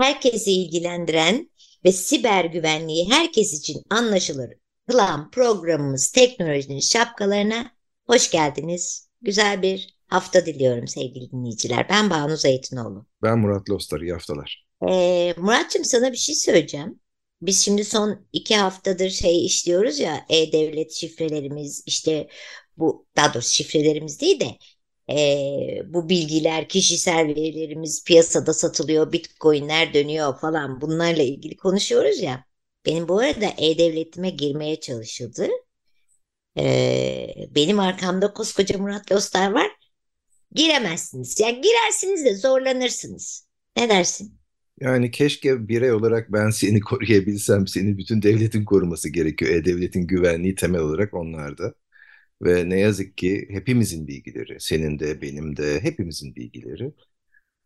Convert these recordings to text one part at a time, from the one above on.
Herkesi ilgilendiren ve siber güvenliği herkes için anlaşılır kılan programımız Teknolojinin Şapkalarına hoş geldiniz. Güzel bir hafta diliyorum sevgili dinleyiciler. Ben Banu Zeytinoğlu. Ben Murat Lostar, iyi haftalar. Ee, Murat'cığım sana bir şey söyleyeceğim. Biz şimdi son iki haftadır şey işliyoruz ya e-devlet şifrelerimiz işte bu daha doğrusu şifrelerimiz değil de e, bu bilgiler, kişisel verilerimiz piyasada satılıyor, bitcoinler dönüyor falan bunlarla ilgili konuşuyoruz ya. Benim bu arada e-devletime girmeye çalışıldı. E, benim arkamda koskoca Murat Lostar var. Giremezsiniz. Yani girersiniz de zorlanırsınız. Ne dersin? Yani keşke birey olarak ben seni koruyabilsem. Seni bütün devletin koruması gerekiyor. E-Devlet'in güvenliği temel olarak onlarda. Ve ne yazık ki hepimizin bilgileri, senin de benim de hepimizin bilgileri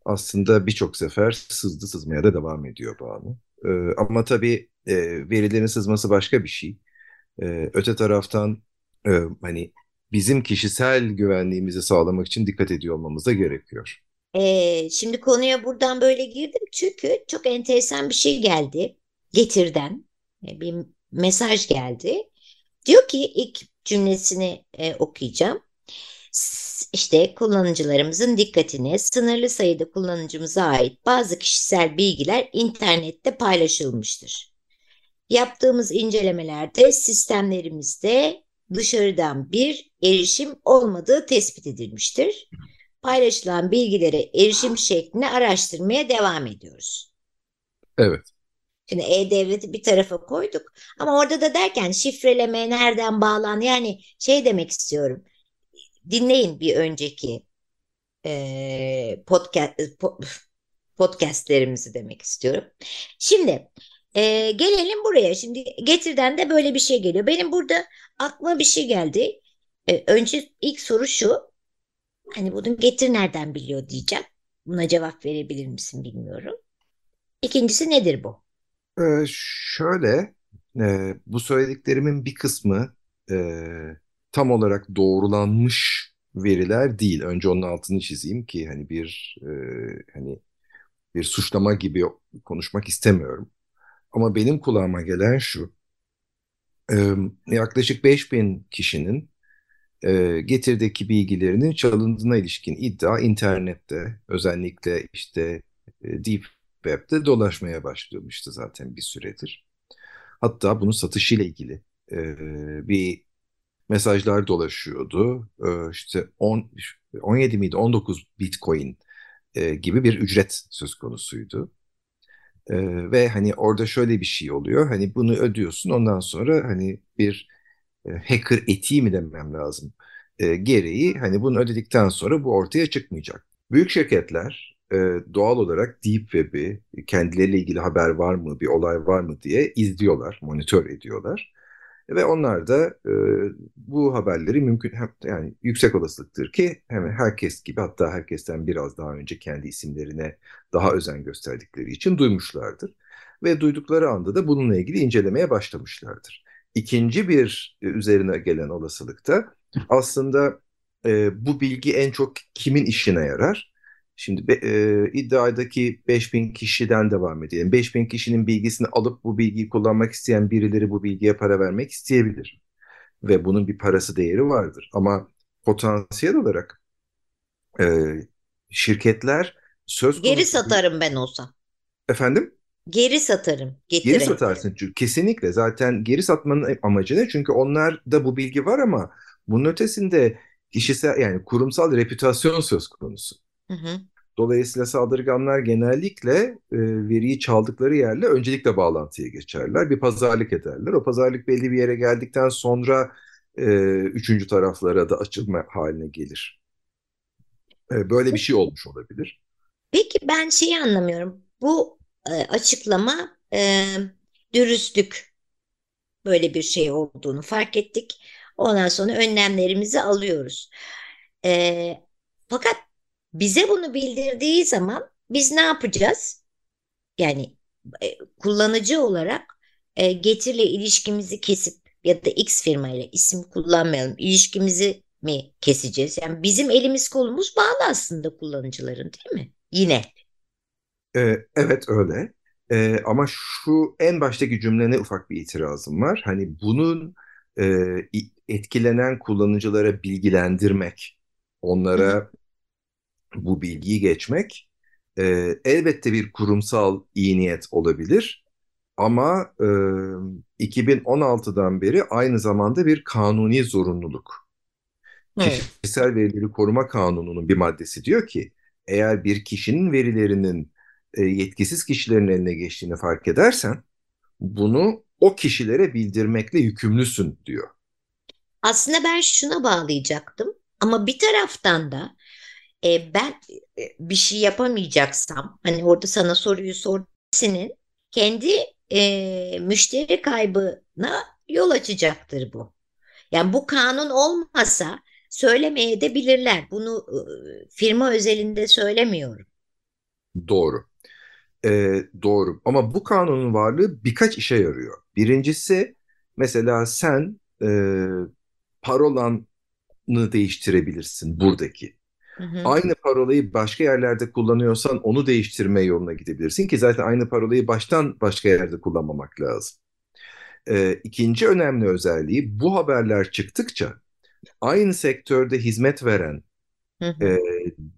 aslında birçok sefer sızdı sızmaya da devam ediyor Banu. Ee, ama tabii e, verilerin sızması başka bir şey. Ee, öte taraftan e, hani bizim kişisel güvenliğimizi sağlamak için dikkat ediyor olmamız da gerekiyor. Ee, şimdi konuya buradan böyle girdim çünkü çok enteresan bir şey geldi. Getirden bir mesaj geldi. Diyor ki ilk cümlesini e, okuyacağım. İşte kullanıcılarımızın dikkatine sınırlı sayıda kullanıcımıza ait bazı kişisel bilgiler internette paylaşılmıştır. Yaptığımız incelemelerde sistemlerimizde dışarıdan bir erişim olmadığı tespit edilmiştir. Paylaşılan bilgilere erişim şeklini araştırmaya devam ediyoruz. Evet. Şimdi E-Devlet'i bir tarafa koyduk. Ama orada da derken şifreleme nereden bağlan yani şey demek istiyorum. Dinleyin bir önceki e, podcast, podcastlerimizi demek istiyorum. Şimdi e, gelelim buraya. Şimdi Getir'den de böyle bir şey geliyor. Benim burada aklıma bir şey geldi. E, önce ilk soru şu. Hani bunu Getir nereden biliyor diyeceğim. Buna cevap verebilir misin bilmiyorum. İkincisi nedir bu? Ee, şöyle, e, bu söylediklerimin bir kısmı e, tam olarak doğrulanmış veriler değil. Önce onun altını çizeyim ki hani bir e, hani bir suçlama gibi konuşmak istemiyorum. Ama benim kulağıma gelen şu, e, yaklaşık 5000 kişinin e, getirdeki bilgilerinin çalındığına ilişkin iddia internette özellikle işte e, Deep Web'de dolaşmaya başlamıştı zaten bir süredir. Hatta bunun satışıyla ilgili e, bir mesajlar dolaşıyordu. E, işte 10, 17 miydi 19 Bitcoin e, gibi bir ücret söz konusuydu. E, ve hani orada şöyle bir şey oluyor. Hani bunu ödüyorsun ondan sonra hani bir e, hacker etiği mi demem lazım e, gereği hani bunu ödedikten sonra bu ortaya çıkmayacak. Büyük şirketler e, doğal olarak Deep Web'i kendileriyle ilgili haber var mı, bir olay var mı diye izliyorlar, monitör ediyorlar. Ve onlar da e, bu haberleri mümkün yani yüksek olasılıktır ki hemen herkes gibi hatta herkesten biraz daha önce kendi isimlerine daha özen gösterdikleri için duymuşlardır. Ve duydukları anda da bununla ilgili incelemeye başlamışlardır. İkinci bir üzerine gelen olasılıkta aslında e, bu bilgi en çok kimin işine yarar? Şimdi e, iddiadaki 5000 kişiden devam edelim. 5000 kişinin bilgisini alıp bu bilgiyi kullanmak isteyen birileri bu bilgiye para vermek isteyebilir. Ve bunun bir parası değeri vardır. Ama potansiyel olarak e, şirketler söz konusu... Geri satarım ben olsam. Efendim? Geri satarım. Getirin. Geri satarsın çünkü kesinlikle zaten geri satmanın amacı ne? Çünkü onlarda bu bilgi var ama bunun ötesinde kişisel yani kurumsal reputasyon söz konusu. Hı hı. Dolayısıyla saldırganlar genellikle e, veriyi çaldıkları yerle öncelikle bağlantıya geçerler. Bir pazarlık ederler. O pazarlık belli bir yere geldikten sonra e, üçüncü taraflara da açılma haline gelir. E, böyle bir şey olmuş olabilir. Peki ben şeyi anlamıyorum. Bu e, açıklama e, dürüstlük böyle bir şey olduğunu fark ettik. Ondan sonra önlemlerimizi alıyoruz. E, fakat bize bunu bildirdiği zaman biz ne yapacağız? Yani e, kullanıcı olarak e, Getir'le ilişkimizi kesip ya da X firma ile isim kullanmayalım ilişkimizi mi keseceğiz? Yani bizim elimiz kolumuz bağlı aslında kullanıcıların değil mi? Yine. Ee, evet öyle. Ee, ama şu en baştaki cümlene ufak bir itirazım var. Hani bunun e, etkilenen kullanıcılara bilgilendirmek, onlara bu bilgiyi geçmek e, elbette bir kurumsal iyi niyet olabilir. Ama e, 2016'dan beri aynı zamanda bir kanuni zorunluluk. Evet. Kişisel verileri koruma kanununun bir maddesi diyor ki eğer bir kişinin verilerinin e, yetkisiz kişilerin eline geçtiğini fark edersen bunu o kişilere bildirmekle yükümlüsün diyor. Aslında ben şuna bağlayacaktım ama bir taraftan da e, ben e, bir şey yapamayacaksam hani orada sana soruyu sor senin kendi e, müşteri kaybına yol açacaktır bu. Yani bu kanun olmasa söylemeye de bilirler. Bunu e, firma özelinde söylemiyorum. Doğru. Ee, doğru. Ama bu kanunun varlığı birkaç işe yarıyor. Birincisi mesela sen e, parolanı değiştirebilirsin buradaki. Hı hı. Aynı parolayı başka yerlerde kullanıyorsan onu değiştirme yoluna gidebilirsin ki zaten aynı parolayı baştan başka yerde kullanmamak lazım. Ee, ikinci önemli özelliği bu haberler çıktıkça aynı sektörde hizmet veren hı hı. E,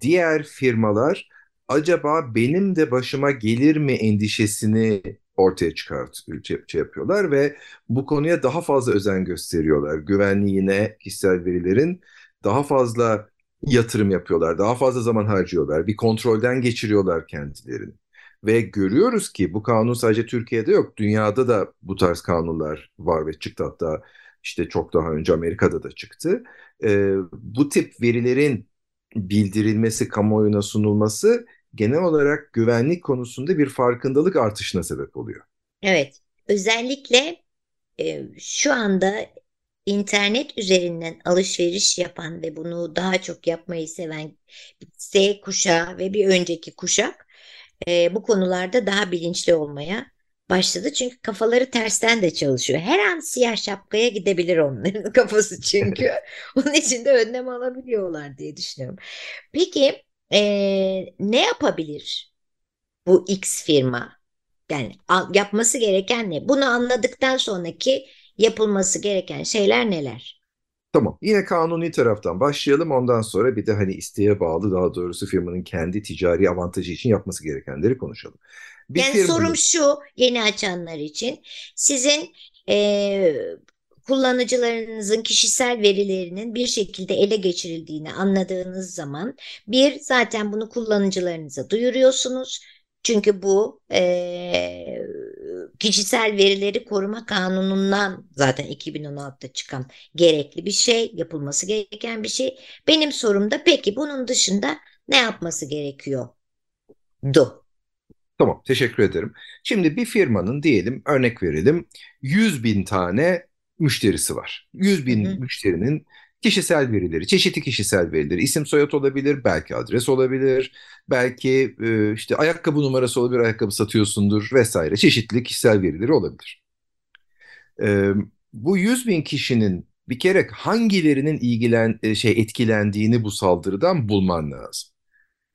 diğer firmalar acaba benim de başıma gelir mi endişesini ortaya çıkart şey, şey yapıyorlar ve bu konuya daha fazla özen gösteriyorlar. Güvenliğine, kişisel verilerin daha fazla yatırım yapıyorlar, daha fazla zaman harcıyorlar, bir kontrolden geçiriyorlar kendilerini. Ve görüyoruz ki bu kanun sadece Türkiye'de yok, dünyada da bu tarz kanunlar var ve çıktı hatta işte çok daha önce Amerika'da da çıktı. E, bu tip verilerin bildirilmesi, kamuoyuna sunulması genel olarak güvenlik konusunda bir farkındalık artışına sebep oluyor. Evet, özellikle e, şu anda internet üzerinden alışveriş yapan ve bunu daha çok yapmayı seven Z kuşağı ve bir önceki kuşak e, bu konularda daha bilinçli olmaya başladı. Çünkü kafaları tersten de çalışıyor. Her an siyah şapkaya gidebilir onların kafası çünkü. Onun için de önlem alabiliyorlar diye düşünüyorum. Peki e, ne yapabilir bu X firma? Yani yapması gereken ne? Bunu anladıktan sonraki yapılması gereken şeyler neler? Tamam. Yine kanuni taraftan başlayalım. Ondan sonra bir de hani isteğe bağlı daha doğrusu firmanın kendi ticari avantajı için yapması gerekenleri konuşalım. Bir yani firmanın... sorum şu yeni açanlar için. Sizin e, kullanıcılarınızın kişisel verilerinin bir şekilde ele geçirildiğini anladığınız zaman bir zaten bunu kullanıcılarınıza duyuruyorsunuz. Çünkü bu e, kişisel verileri koruma kanunundan zaten 2016'da çıkan gerekli bir şey, yapılması gereken bir şey. Benim sorum da peki bunun dışında ne yapması gerekiyor? Du. Tamam, teşekkür ederim. Şimdi bir firmanın diyelim, örnek verelim, 100 bin tane müşterisi var. 100 bin hı müşterinin kişisel verileri, çeşitli kişisel verileri, isim soyad olabilir, belki adres olabilir, belki e, işte ayakkabı numarası olabilir, ayakkabı satıyorsundur vesaire. Çeşitli kişisel verileri olabilir. E, bu 100 bin kişinin bir kere hangilerinin ilgilen e, şey etkilendiğini bu saldırıdan bulman lazım.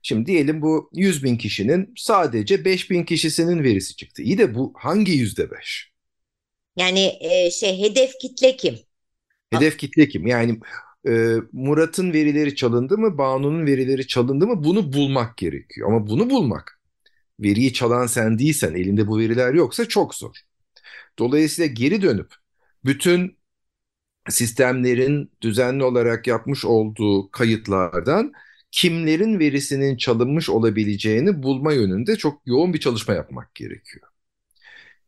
Şimdi diyelim bu 100 bin kişinin sadece 5 bin kişisinin verisi çıktı. İyi de bu hangi yüzde beş? Yani e, şey hedef kitle kim? Hedef kitle kim? Yani e, Murat'ın verileri çalındı mı, Banu'nun verileri çalındı mı bunu bulmak gerekiyor. Ama bunu bulmak, veriyi çalan sen değilsen, elinde bu veriler yoksa çok zor. Dolayısıyla geri dönüp bütün sistemlerin düzenli olarak yapmış olduğu kayıtlardan kimlerin verisinin çalınmış olabileceğini bulma yönünde çok yoğun bir çalışma yapmak gerekiyor.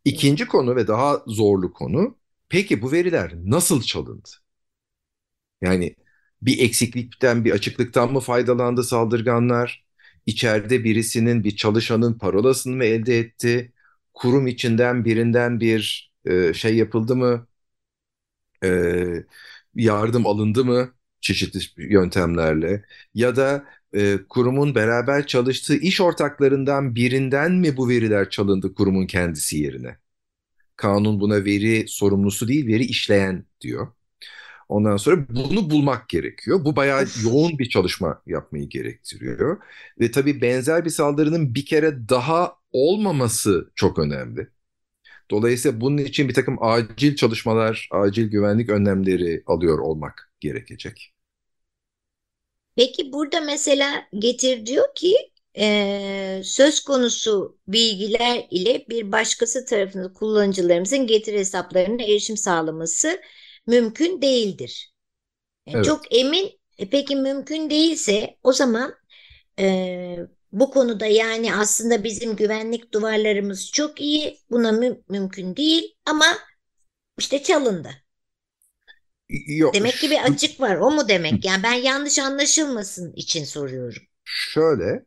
İkinci konu ve daha zorlu konu, peki bu veriler nasıl çalındı? Yani bir eksiklikten, bir açıklıktan mı faydalandı saldırganlar? İçeride birisinin, bir çalışanın parolasını mı elde etti? Kurum içinden birinden bir e, şey yapıldı mı? E, yardım alındı mı? Çeşitli yöntemlerle. Ya da e, kurumun beraber çalıştığı iş ortaklarından birinden mi bu veriler çalındı kurumun kendisi yerine? Kanun buna veri sorumlusu değil, veri işleyen diyor. Ondan sonra bunu bulmak gerekiyor. Bu bayağı yoğun bir çalışma yapmayı gerektiriyor. Ve tabii benzer bir saldırının bir kere daha olmaması çok önemli. Dolayısıyla bunun için bir takım acil çalışmalar, acil güvenlik önlemleri alıyor olmak gerekecek. Peki burada mesela getir diyor ki e, söz konusu bilgiler ile bir başkası tarafından kullanıcılarımızın getir hesaplarına erişim sağlaması mümkün değildir. Yani evet. Çok emin e, peki mümkün değilse o zaman e, bu konuda yani aslında bizim güvenlik duvarlarımız çok iyi buna mü mümkün değil ama işte çalındı. Yok. Demek ki bir açık var o mu demek? Yani ben yanlış anlaşılmasın için soruyorum. Şöyle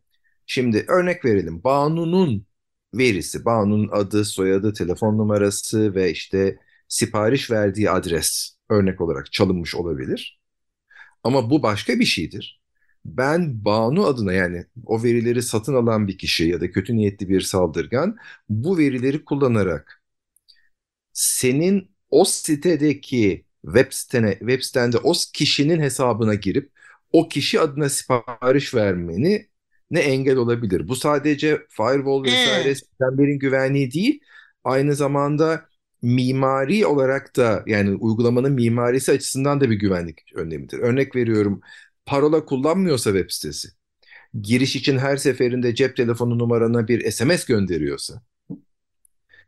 şimdi örnek verelim Banu'nun verisi Banu'nun adı soyadı telefon numarası ve işte sipariş verdiği adres örnek olarak çalınmış olabilir. Ama bu başka bir şeydir. Ben Banu adına yani o verileri satın alan bir kişi ya da kötü niyetli bir saldırgan bu verileri kullanarak senin o sitedeki web sitene web sitende o kişinin hesabına girip o kişi adına sipariş vermeni ne engel olabilir. Bu sadece firewall vesaire sistemlerin güvenliği değil, aynı zamanda mimari olarak da yani uygulamanın mimarisi açısından da bir güvenlik önlemidir. Örnek veriyorum parola kullanmıyorsa web sitesi, giriş için her seferinde cep telefonu numarana bir SMS gönderiyorsa,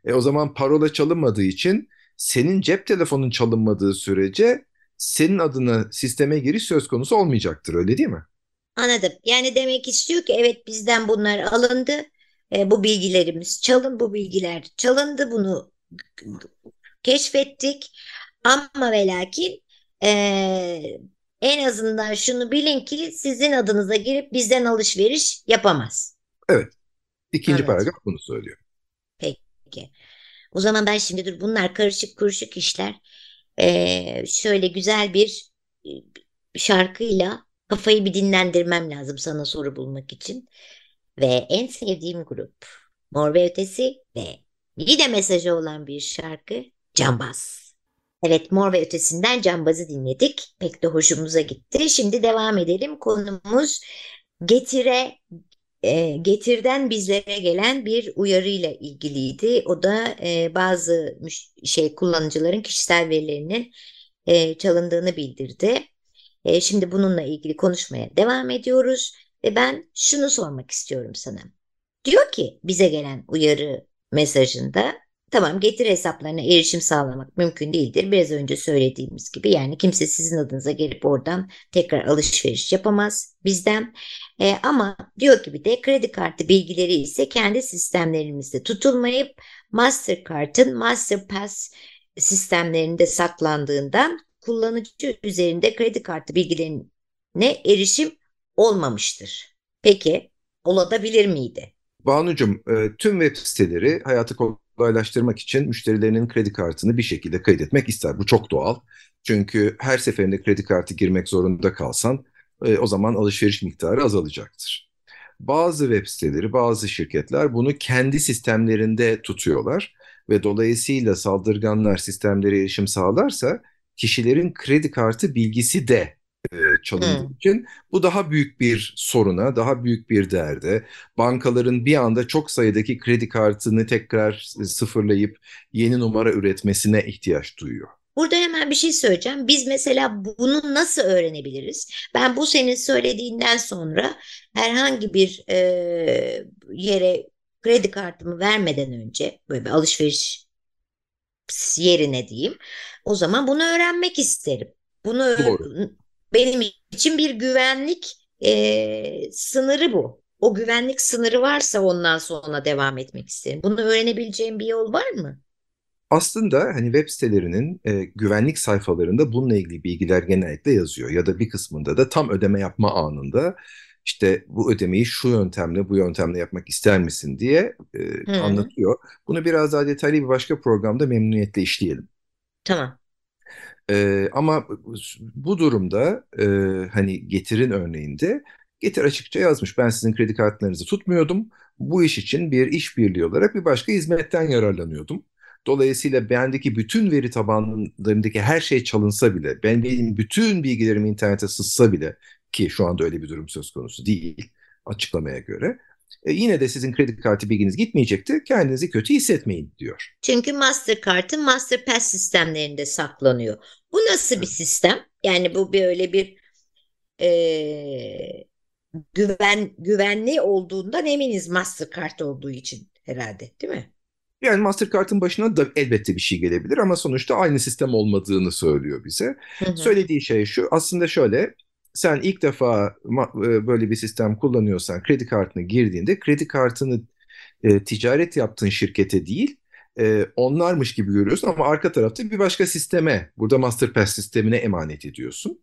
e o zaman parola çalınmadığı için senin cep telefonun çalınmadığı sürece senin adına sisteme giriş söz konusu olmayacaktır öyle değil mi? Anladım. Yani demek istiyor ki evet bizden bunlar alındı. E, bu bilgilerimiz çalın, bu bilgiler çalındı. Bunu keşfettik. Ama ve lakin e, en azından şunu bilin ki sizin adınıza girip bizden alışveriş yapamaz. Evet. İkinci Anladım. paragraf bunu söylüyor. Peki. O zaman ben şimdi dur bunlar karışık kuruşuk işler. Ee, şöyle güzel bir şarkıyla kafayı bir dinlendirmem lazım sana soru bulmak için. Ve en sevdiğim grup Mor ve Ötesi ve Yine mesajı olan bir şarkı Cambaz. Evet Mor ve Ötesi'nden Cambaz'ı dinledik. Pek de hoşumuza gitti. Şimdi devam edelim. Konumuz Getire e, Getir'den bizlere gelen bir uyarıyla ilgiliydi. O da e, bazı şey kullanıcıların kişisel verilerinin e, çalındığını bildirdi. E, şimdi bununla ilgili konuşmaya devam ediyoruz ve ben şunu sormak istiyorum sana. Diyor ki bize gelen uyarı mesajında tamam getir hesaplarına erişim sağlamak mümkün değildir. Biraz önce söylediğimiz gibi yani kimse sizin adınıza gelip oradan tekrar alışveriş yapamaz bizden. E, ama diyor gibi de kredi kartı bilgileri ise kendi sistemlerimizde tutulmayıp Mastercard'ın Masterpass sistemlerinde saklandığından kullanıcı üzerinde kredi kartı bilgilerine erişim olmamıştır. Peki olabilir miydi? Banucuğum, e, tüm web siteleri hayatı kolaylaştırmak için müşterilerinin kredi kartını bir şekilde kaydetmek ister. Bu çok doğal. Çünkü her seferinde kredi kartı girmek zorunda kalsan e, o zaman alışveriş miktarı azalacaktır. Bazı web siteleri, bazı şirketler bunu kendi sistemlerinde tutuyorlar ve dolayısıyla saldırganlar sistemlere erişim sağlarsa kişilerin kredi kartı bilgisi de e, çalındığı hmm. için bu daha büyük bir soruna, daha büyük bir derde. Bankaların bir anda çok sayıdaki kredi kartını tekrar sıfırlayıp yeni numara üretmesine ihtiyaç duyuyor. Burada hemen bir şey söyleyeceğim. Biz mesela bunu nasıl öğrenebiliriz? Ben bu senin söylediğinden sonra herhangi bir e, yere kredi kartımı vermeden önce böyle bir alışveriş yerine diyeyim. O zaman bunu öğrenmek isterim. Bunu Doğru benim için bir güvenlik e, sınırı bu. O güvenlik sınırı varsa ondan sonra devam etmek isterim. Bunu öğrenebileceğim bir yol var mı? Aslında hani web sitelerinin e, güvenlik sayfalarında bununla ilgili bilgiler genellikle yazıyor ya da bir kısmında da tam ödeme yapma anında işte bu ödemeyi şu yöntemle bu yöntemle yapmak ister misin diye e, anlatıyor. Bunu biraz daha detaylı bir başka programda memnuniyetle işleyelim. Tamam. E, ama bu durumda e, hani getirin örneğinde getir açıkça yazmış ben sizin kredi kartlarınızı tutmuyordum. Bu iş için bir işbirliği olarak bir başka hizmetten yararlanıyordum. Dolayısıyla bendeki bütün veri tabanlarındaki her şey çalınsa bile, ben benim bütün bilgilerimi internete sızsa bile ki şu anda öyle bir durum söz konusu değil açıklamaya göre. E, yine de sizin kredi kartı bilginiz gitmeyecekti. Kendinizi kötü hissetmeyin diyor. Çünkü Mastercard'ın Masterpass sistemlerinde saklanıyor. Bu nasıl bir sistem? Yani bu bir öyle bir e, güven güvenli olduğundan eminiz Mastercard olduğu için herhalde, değil mi? Yani Mastercard'ın başına da elbette bir şey gelebilir ama sonuçta aynı sistem olmadığını söylüyor bize. Hı hı. Söylediği şey şu aslında şöyle sen ilk defa e, böyle bir sistem kullanıyorsan kredi kartını girdiğinde kredi kartını e, ticaret yaptığın şirkete değil e, onlarmış gibi görüyorsun ama arka tarafta bir başka sisteme burada Masterpass sistemine emanet ediyorsun.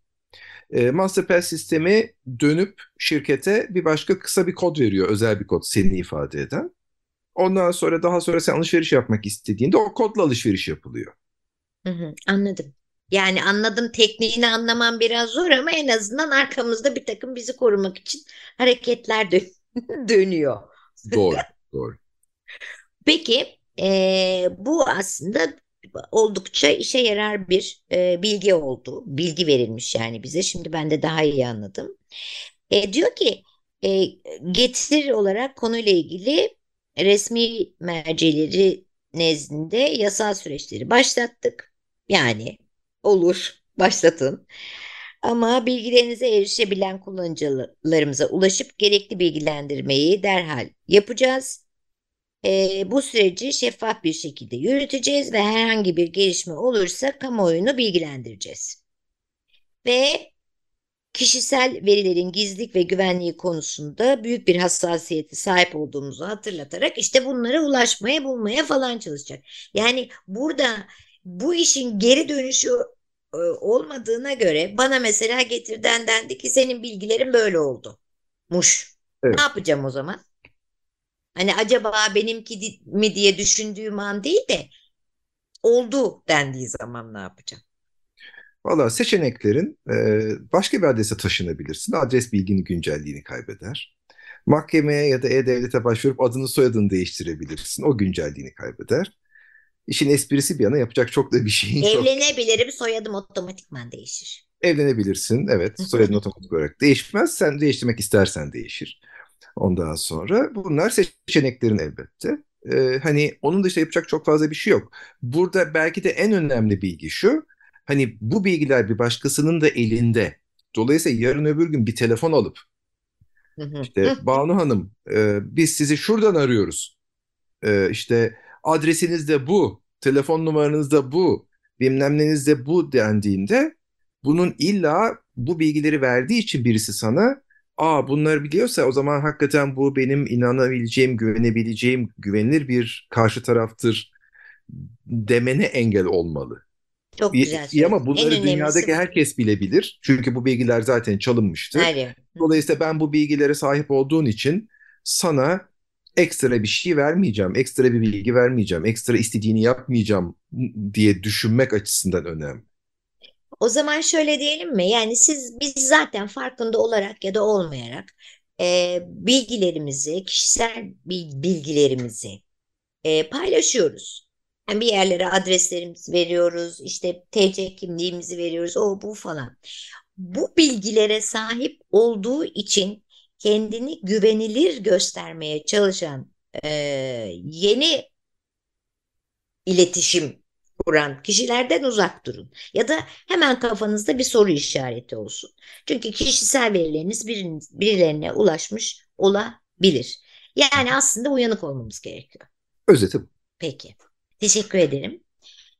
E, Masterpass sistemi dönüp şirkete bir başka kısa bir kod veriyor özel bir kod seni ifade eden. Ondan sonra daha sonra sen alışveriş yapmak istediğinde o kodla alışveriş yapılıyor. Hı hı, anladım. Yani anladım tekniğini anlamam biraz zor ama en azından arkamızda bir takım bizi korumak için hareketler dön dönüyor. Doğru, doğru. Peki e, bu aslında oldukça işe yarar bir e, bilgi oldu. Bilgi verilmiş yani bize. Şimdi ben de daha iyi anladım. E, diyor ki e, getir olarak konuyla ilgili resmi mercileri nezdinde yasal süreçleri başlattık. Yani olur başlatın. Ama bilgilerinize erişebilen kullanıcılarımıza ulaşıp gerekli bilgilendirmeyi derhal yapacağız. E, bu süreci şeffaf bir şekilde yürüteceğiz ve herhangi bir gelişme olursa kamuoyunu bilgilendireceğiz. Ve kişisel verilerin gizlilik ve güvenliği konusunda büyük bir hassasiyeti sahip olduğumuzu hatırlatarak işte bunlara ulaşmaya bulmaya falan çalışacak. Yani burada bu işin geri dönüşü e, olmadığına göre bana mesela getirden dendi ki senin bilgilerin böyle oldu. Muş. Evet. Ne yapacağım o zaman? Hani acaba benimki mi diye düşündüğüm an değil de oldu dendiği zaman ne yapacağım? Valla seçeneklerin e, başka bir adrese taşınabilirsin. Adres bilgini güncelliğini kaybeder. Mahkemeye ya da E-Devlet'e başvurup adını soyadını değiştirebilirsin. O güncelliğini kaybeder. İşin esprisi bir yana yapacak çok da bir şeyin yok. Evlenebilirim soyadım otomatikman değişir. Evlenebilirsin evet soyadın otomatik olarak değişmez. Sen değiştirmek istersen değişir. Ondan sonra bunlar seçeneklerin elbette. Ee, hani onun dışında yapacak çok fazla bir şey yok. Burada belki de en önemli bilgi şu. Hani bu bilgiler bir başkasının da elinde. Dolayısıyla yarın öbür gün bir telefon alıp işte Banu Hanım e, biz sizi şuradan arıyoruz. E, işte adresiniz de bu, telefon numaranız da bu, bilmem neniz de bu dendiğinde bunun illa bu bilgileri verdiği için birisi sana aa bunları biliyorsa o zaman hakikaten bu benim inanabileceğim, güvenebileceğim, güvenilir bir karşı taraftır demene engel olmalı. Çok güzel. İyi ama bunları en dünyadaki herkes bilebilir. Çünkü bu bilgiler zaten çalınmıştır. Hayır. Dolayısıyla ben bu bilgilere sahip olduğun için sana ekstra bir şey vermeyeceğim, ekstra bir bilgi vermeyeceğim, ekstra istediğini yapmayacağım diye düşünmek açısından önemli. O zaman şöyle diyelim mi? Yani siz biz zaten farkında olarak ya da olmayarak e, bilgilerimizi, kişisel bilgilerimizi e, paylaşıyoruz. Yani bir yerlere adreslerimizi veriyoruz, işte TC kimliğimizi veriyoruz, o bu falan. Bu bilgilere sahip olduğu için kendini güvenilir göstermeye çalışan e, yeni iletişim kuran kişilerden uzak durun. Ya da hemen kafanızda bir soru işareti olsun. Çünkü kişisel verileriniz biriniz, birilerine ulaşmış olabilir. Yani aslında uyanık olmamız gerekiyor. Özetim. Peki. Teşekkür ederim.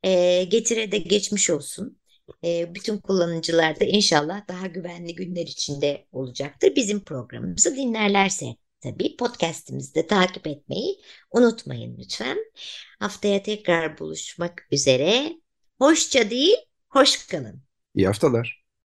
E, getire de geçmiş olsun. E, bütün kullanıcılar da inşallah daha güvenli günler içinde olacaktır. Bizim programımızı dinlerlerse tabii podcast'imizi de takip etmeyi unutmayın lütfen. Haftaya tekrar buluşmak üzere. Hoşça değil, hoş kalın. İyi haftalar.